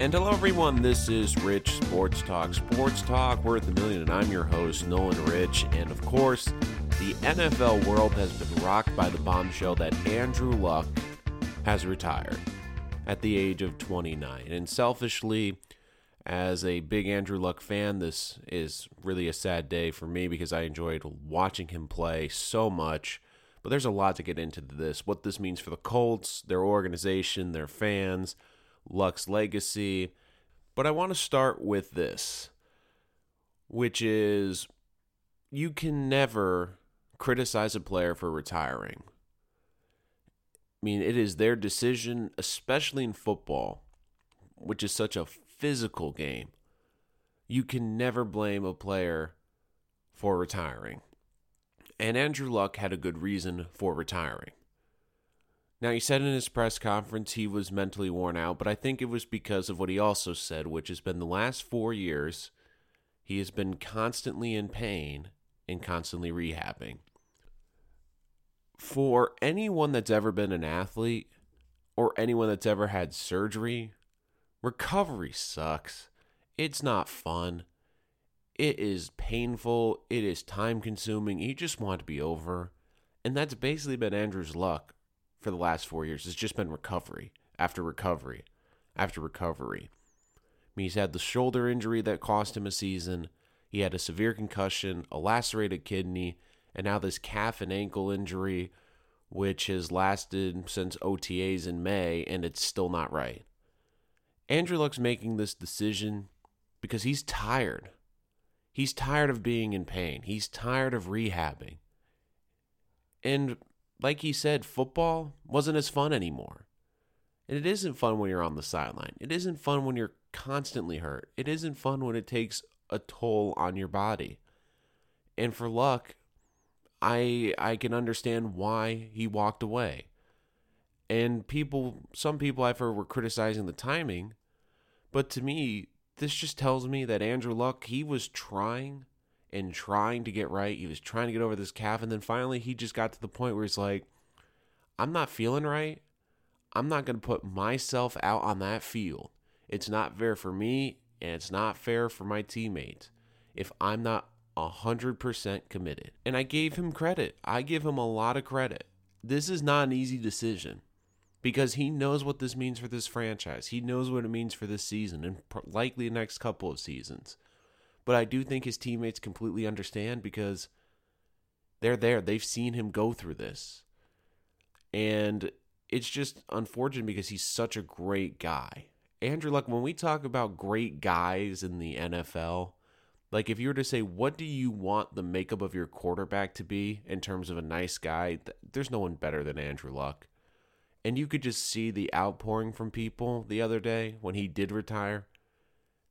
And hello, everyone. This is Rich Sports Talk. Sports Talk worth a million, and I'm your host, Nolan Rich. And of course, the NFL world has been rocked by the bombshell that Andrew Luck has retired at the age of 29. And selfishly, as a big Andrew Luck fan, this is really a sad day for me because I enjoyed watching him play so much. But there's a lot to get into this. What this means for the Colts, their organization, their fans Luck's legacy. But I want to start with this, which is you can never criticize a player for retiring. I mean, it is their decision, especially in football, which is such a physical game. You can never blame a player for retiring. And Andrew Luck had a good reason for retiring. Now, he said in his press conference he was mentally worn out, but I think it was because of what he also said, which has been the last four years, he has been constantly in pain and constantly rehabbing. For anyone that's ever been an athlete or anyone that's ever had surgery, recovery sucks. It's not fun. It is painful. It is time consuming. You just want to be over. And that's basically been Andrew's luck for the last four years. It's just been recovery after recovery after recovery. I mean, he's had the shoulder injury that cost him a season. He had a severe concussion, a lacerated kidney, and now this calf and ankle injury, which has lasted since OTAs in May, and it's still not right. Andrew Luck's making this decision because he's tired. He's tired of being in pain. He's tired of rehabbing. And like he said, football wasn't as fun anymore. And it isn't fun when you're on the sideline. It isn't fun when you're constantly hurt. It isn't fun when it takes a toll on your body. And for Luck, I I can understand why he walked away. And people some people I've heard were criticizing the timing, but to me, this just tells me that Andrew Luck, he was trying and trying to get right. He was trying to get over this calf. And then finally, he just got to the point where he's like, I'm not feeling right. I'm not going to put myself out on that field. It's not fair for me, and it's not fair for my teammates if I'm not 100% committed. And I gave him credit. I give him a lot of credit. This is not an easy decision because he knows what this means for this franchise. He knows what it means for this season and likely the next couple of seasons. But I do think his teammates completely understand because they're there. They've seen him go through this. And it's just unfortunate because he's such a great guy. Andrew Luck, when we talk about great guys in the NFL, like if you were to say, what do you want the makeup of your quarterback to be in terms of a nice guy, there's no one better than Andrew Luck. And you could just see the outpouring from people the other day when he did retire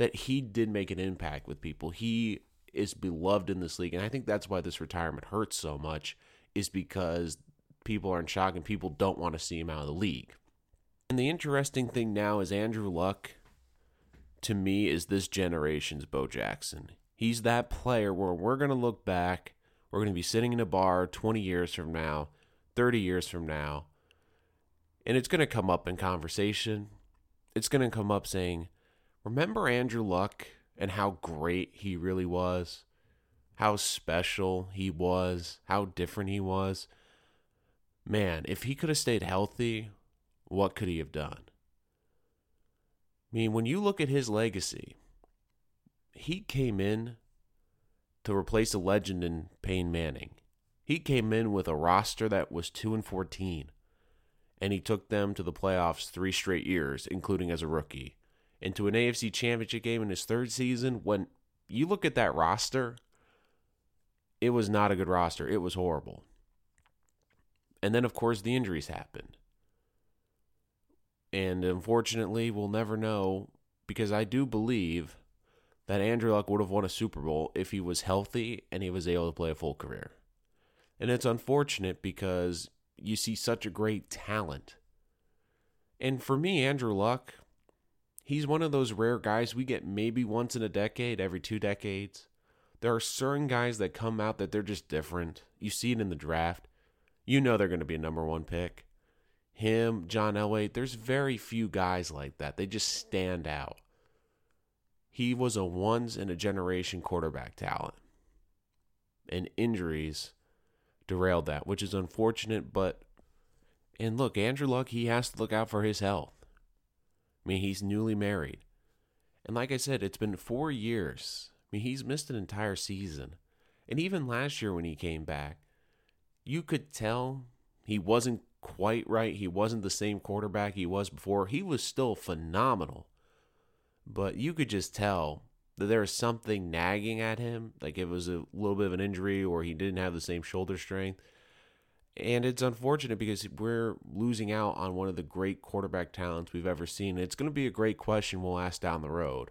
that he did make an impact with people. He is beloved in this league, and I think that's why this retirement hurts so much. Is because people are in shock and people don't want to see him out of the league. And the interesting thing now is Andrew Luck, to me, is this generation's Bo Jackson. He's that player where we're going to look back, we're going to be sitting in a bar 20 years from now, 30 years from now, and it's going to come up in conversation. It's going to come up saying, Remember Andrew Luck and how great he really was? How special he was? How different he was? Man, if he could have stayed healthy, what could he have done? I mean, when you look at his legacy, he came in to replace a legend in Peyton Manning. He came in with a roster that was 2 and 14 and he took them to the playoffs 3 straight years including as a rookie into an AFC championship game in his third season, when you look at that roster, it was not a good roster. It was horrible. And then, of course, the injuries happened. And unfortunately, we'll never know because I do believe that Andrew Luck would have won a Super Bowl if he was healthy and he was able to play a full career. And it's unfortunate because you see such a great talent. And for me, Andrew Luck, He's one of those rare guys we get maybe once in a decade, every two decades. There are certain guys that come out that they're just different. You see it in the draft. You know they're going to be a number one pick. him, John Elway, there's very few guys like that. They just stand out. He was a once in a generation quarterback talent. And injuries derailed that, which is unfortunate, but and look, Andrew Luck, he has to look out for his health. I mean, he's newly married. And like I said, it's been four years. I mean, he's missed an entire season. And even last year when he came back, you could tell he wasn't quite right. He wasn't the same quarterback he was before. He was still phenomenal. But you could just tell that there was something nagging at him, like it was a little bit of an injury or he didn't have the same shoulder strength. And it's unfortunate because we're losing out on one of the great quarterback talents we've ever seen. It's going to be a great question we'll ask down the road.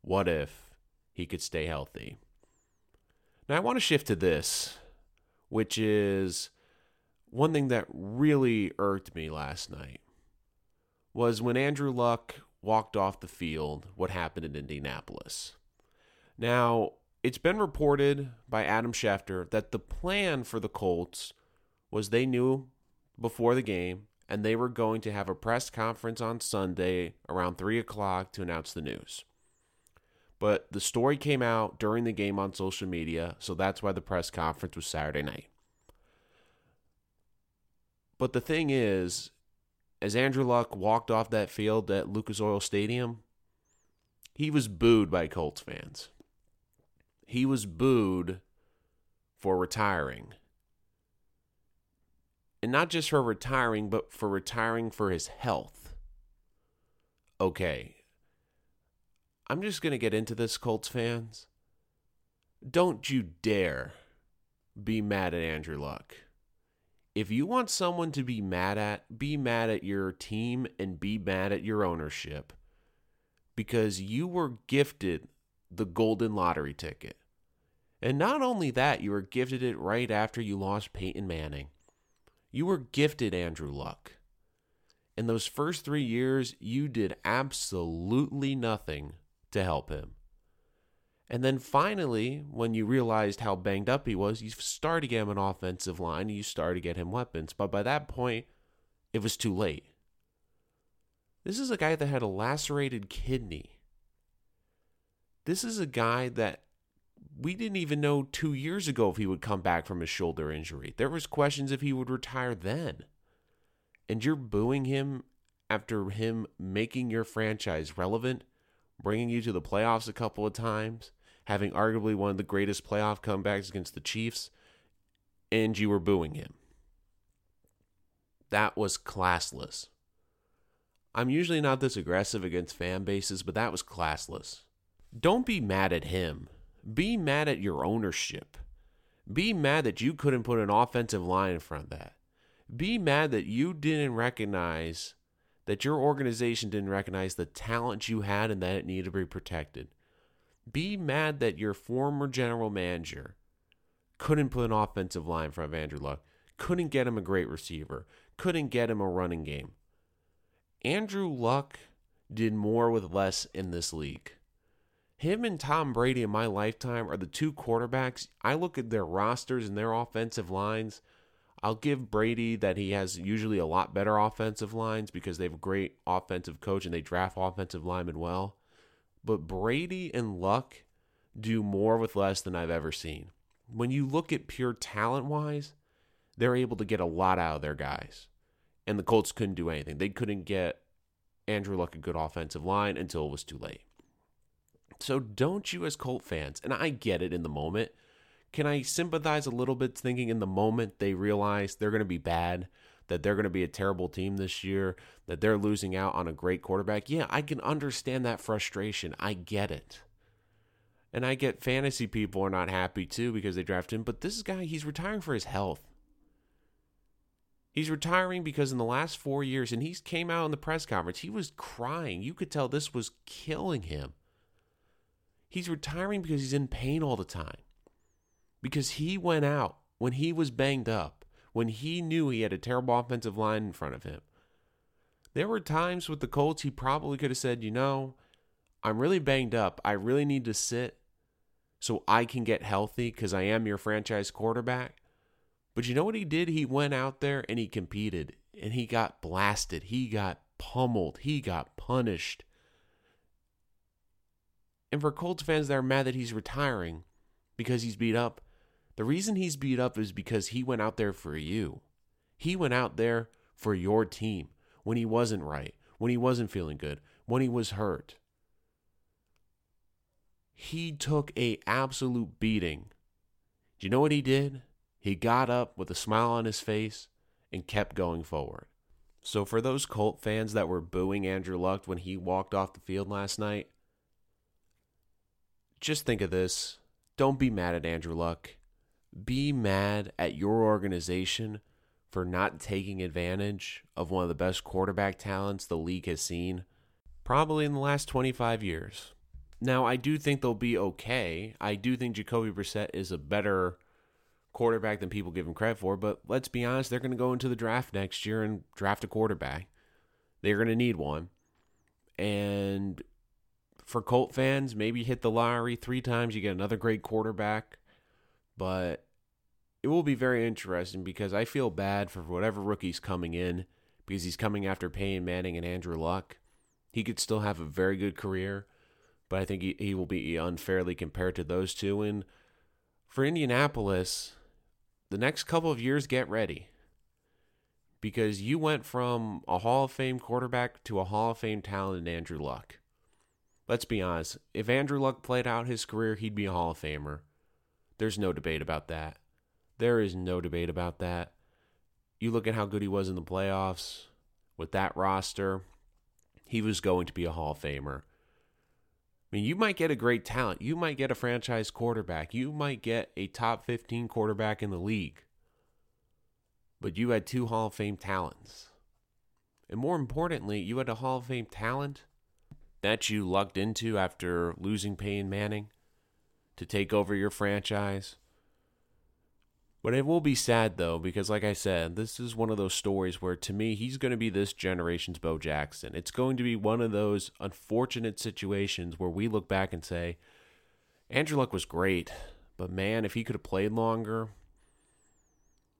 What if he could stay healthy? Now, I want to shift to this, which is one thing that really irked me last night was when Andrew Luck walked off the field, what happened in Indianapolis. Now, it's been reported by Adam Schefter that the plan for the Colts was they knew before the game and they were going to have a press conference on Sunday around 3 o'clock to announce the news. But the story came out during the game on social media, so that's why the press conference was Saturday night. But the thing is, as Andrew Luck walked off that field at Lucas Oil Stadium, he was booed by Colts fans. He was booed for retiring. And not just for retiring, but for retiring for his health. Okay. I'm just going to get into this, Colts fans. Don't you dare be mad at Andrew Luck if you want someone to be mad at, be mad at your team and be mad at your ownership because you were gifted the golden lottery ticket. And not only that, you were gifted it right after you lost Peyton Manning. You were gifted Andrew Luck. In those first three years, you did absolutely nothing to help him. And then finally, when you realized how banged up he was, you started to get him an offensive line, you started to get him weapons. But by that point, it was too late. This is a guy that had a lacerated kidney. This is a guy that we didn't even know two years ago if he would come back from his shoulder injury. There was questions if he would retire then. And you're booing him after him making your franchise relevant, bringing you to the playoffs a couple of times, having arguably one of the greatest playoff comebacks against the Chiefs, and you were booing him. That was classless. I'm usually not this aggressive against fan bases, but that was classless. Don't be mad at him. Be mad at your ownership. Be mad that you couldn't put an offensive line in front of that. Be mad that you didn't recognize that your organization didn't recognize the talent you had and that it needed to be protected. Be mad that your former general manager couldn't put an offensive line in front of Andrew Luck, couldn't get him a great receiver, couldn't get him a running game. Andrew Luck did more with less in this league. Him and Tom Brady in my lifetime are the two quarterbacks. I look at their rosters and their offensive lines. I'll give Brady that he has usually a lot better offensive lines because they have a great offensive coach and they draft offensive linemen well. But Brady and Luck do more with less than I've ever seen. When you look at pure talent wise, they're able to get a lot out of their guys. And the Colts couldn't do anything. They couldn't get Andrew Luck a good offensive line until it was too late. So don't you, as Colt fans, and I get it in the moment, can I sympathize a little bit thinking in the moment they realize they're going to be bad? that they're going to be a terrible team this year, that they're losing out on a great quarterback. Yeah, I can understand that frustration. I get it. And I get fantasy people are not happy too because they draft him, but this guy, he's retiring for his health. He's retiring because in the last four years, and he came out in the press conference, he was crying. You could tell this was killing him. He's retiring because he's in pain all the time. Because he went out when he was banged up when he knew he had a terrible offensive line in front of him. There were times with the Colts he probably could have said, you know, I'm really banged up. I really need to sit so I can get healthy because I am your franchise quarterback. But you know what he did? He went out there and he competed and he got blasted. He got pummeled. He got punished. And for Colts fans that are mad that he's retiring because he's beat up, the reason he's beat up is because he went out there for you. He went out there for your team when he wasn't right, when he wasn't feeling good, when he was hurt. He took a absolute beating. Do you know what he did? He got up with a smile on his face and kept going forward. So for those Colt fans that were booing Andrew Luck when he walked off the field last night, just think of this. Don't be mad at Andrew Luck. Be mad at your organization for not taking advantage of one of the best quarterback talents the league has seen, probably in the last 25 years. Now, I do think they'll be okay. I do think Jacoby Brissett is a better quarterback than people give him credit for, but let's be honest, they're going to go into the draft next year and draft a quarterback. They're going to need one. And for Colt fans, maybe hit the lottery three times, you get another great quarterback. But it will be very interesting because I feel bad for whatever rookie's coming in because he's coming after Peyton Manning and Andrew Luck. He could still have a very good career, but I think he, he will be unfairly compared to those two. And for Indianapolis, the next couple of years, get ready because you went from a Hall of Fame quarterback to a Hall of Fame talent in Andrew Luck. Let's be honest. If Andrew Luck played out his career, he'd be a Hall of Famer. There's no debate about that. There is no debate about that. You look at how good he was in the playoffs with that roster, he was going to be a Hall of Famer. I mean, you might get a great talent. You might get a franchise quarterback. You might get a top 15 quarterback in the league. But you had two Hall of Fame talents. And more importantly, you had a Hall of Fame talent that you lucked into after losing Peyton Manning to take over your franchise but it will be sad though, because like I said, this is one of those stories where to me, he's going to be this generation's Bo Jackson. It's going to be one of those unfortunate situations where we look back and say, Andrew Luck was great, but man, if he could have played longer,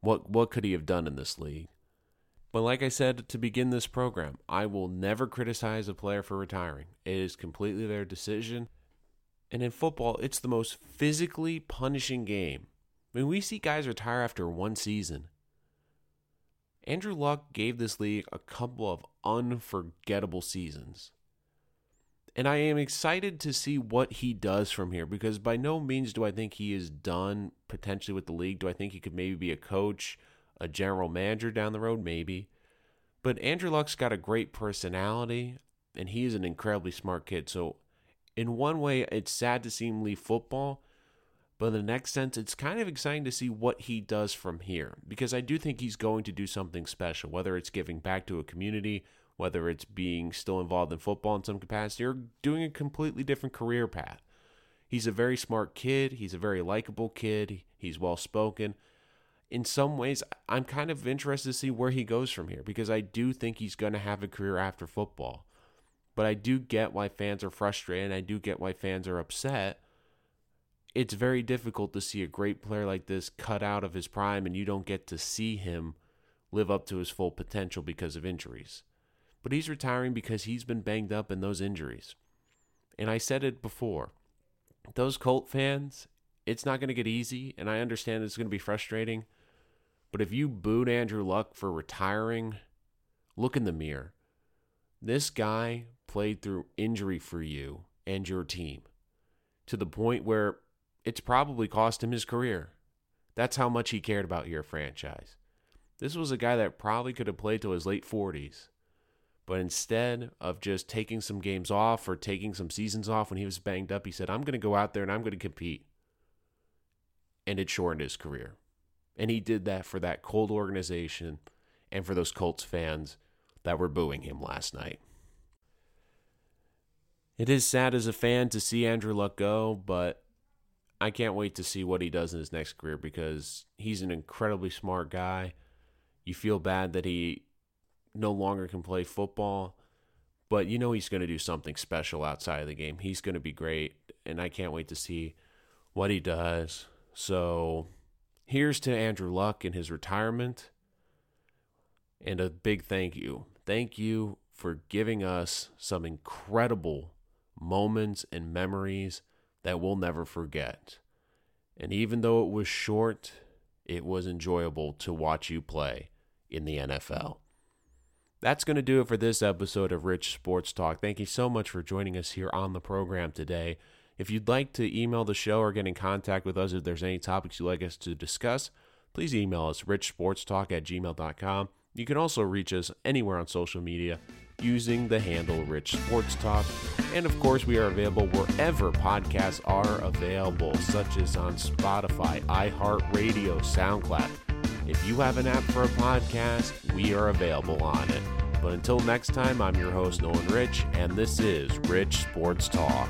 what what could he have done in this league? But like I said to begin this program, I will never criticize a player for retiring. It is completely their decision. And in football, it's the most physically punishing game I mean, we see guys retire after one season. Andrew Luck gave this league a couple of unforgettable seasons. And I am excited to see what he does from here because by no means do I think he is done potentially with the league. Do I think he could maybe be a coach, a general manager down the road? Maybe. But Andrew Luck's got a great personality and he's an incredibly smart kid. So, in one way, it's sad to see him leave football but in the next sense, it's kind of exciting to see what he does from here because I do think he's going to do something special, whether it's giving back to a community, whether it's being still involved in football in some capacity, or doing a completely different career path. He's a very smart kid. He's a very likable kid. He's well spoken. In some ways, I'm kind of interested to see where he goes from here because I do think he's going to have a career after football. But I do get why fans are frustrated. And I do get why fans are upset it's very difficult to see a great player like this cut out of his prime and you don't get to see him live up to his full potential because of injuries. But he's retiring because he's been banged up in those injuries. And I said it before those Colt fans, it's not going to get easy, and I understand it's going to be frustrating. But if you booed Andrew Luck for retiring, look in the mirror. This guy played through injury for you and your team to the point where it's probably cost him his career. That's how much he cared about your franchise. This was a guy that probably could have played till his late 40s. But instead of just taking some games off or taking some seasons off when he was banged up, he said, I'm going to go out there and I'm going to compete. And it shortened his career. And he did that for that Colt organization and for those Colts fans that were booing him last night. It is sad as a fan to see Andrew Luck go, but I can't wait to see what he does in his next career because he's an incredibly smart guy. You feel bad that he no longer can play football, but you know he's going to do something special outside of the game. He's going to be great, and I can't wait to see what he does. So here's to Andrew Luck in his retirement. And a big thank you. Thank you for giving us some incredible moments and memories that we'll never forget. And even though it was short, it was enjoyable to watch you play in the NFL. That's going to do it for this episode of Rich Sports Talk. Thank you so much for joining us here on the program today. If you'd like to email the show or get in contact with us if there's any topics you'd like us to discuss, please email us richsportstalk at gmail.com. You can also reach us anywhere on social media using the handle Rich Sports Talk. And of course, we are available wherever podcasts are available, such as on Spotify, iHeartRadio, SoundCloud. If you have an app for a podcast, we are available on it. But until next time, I'm your host, Nolan Rich, and this is Rich Sports Talk.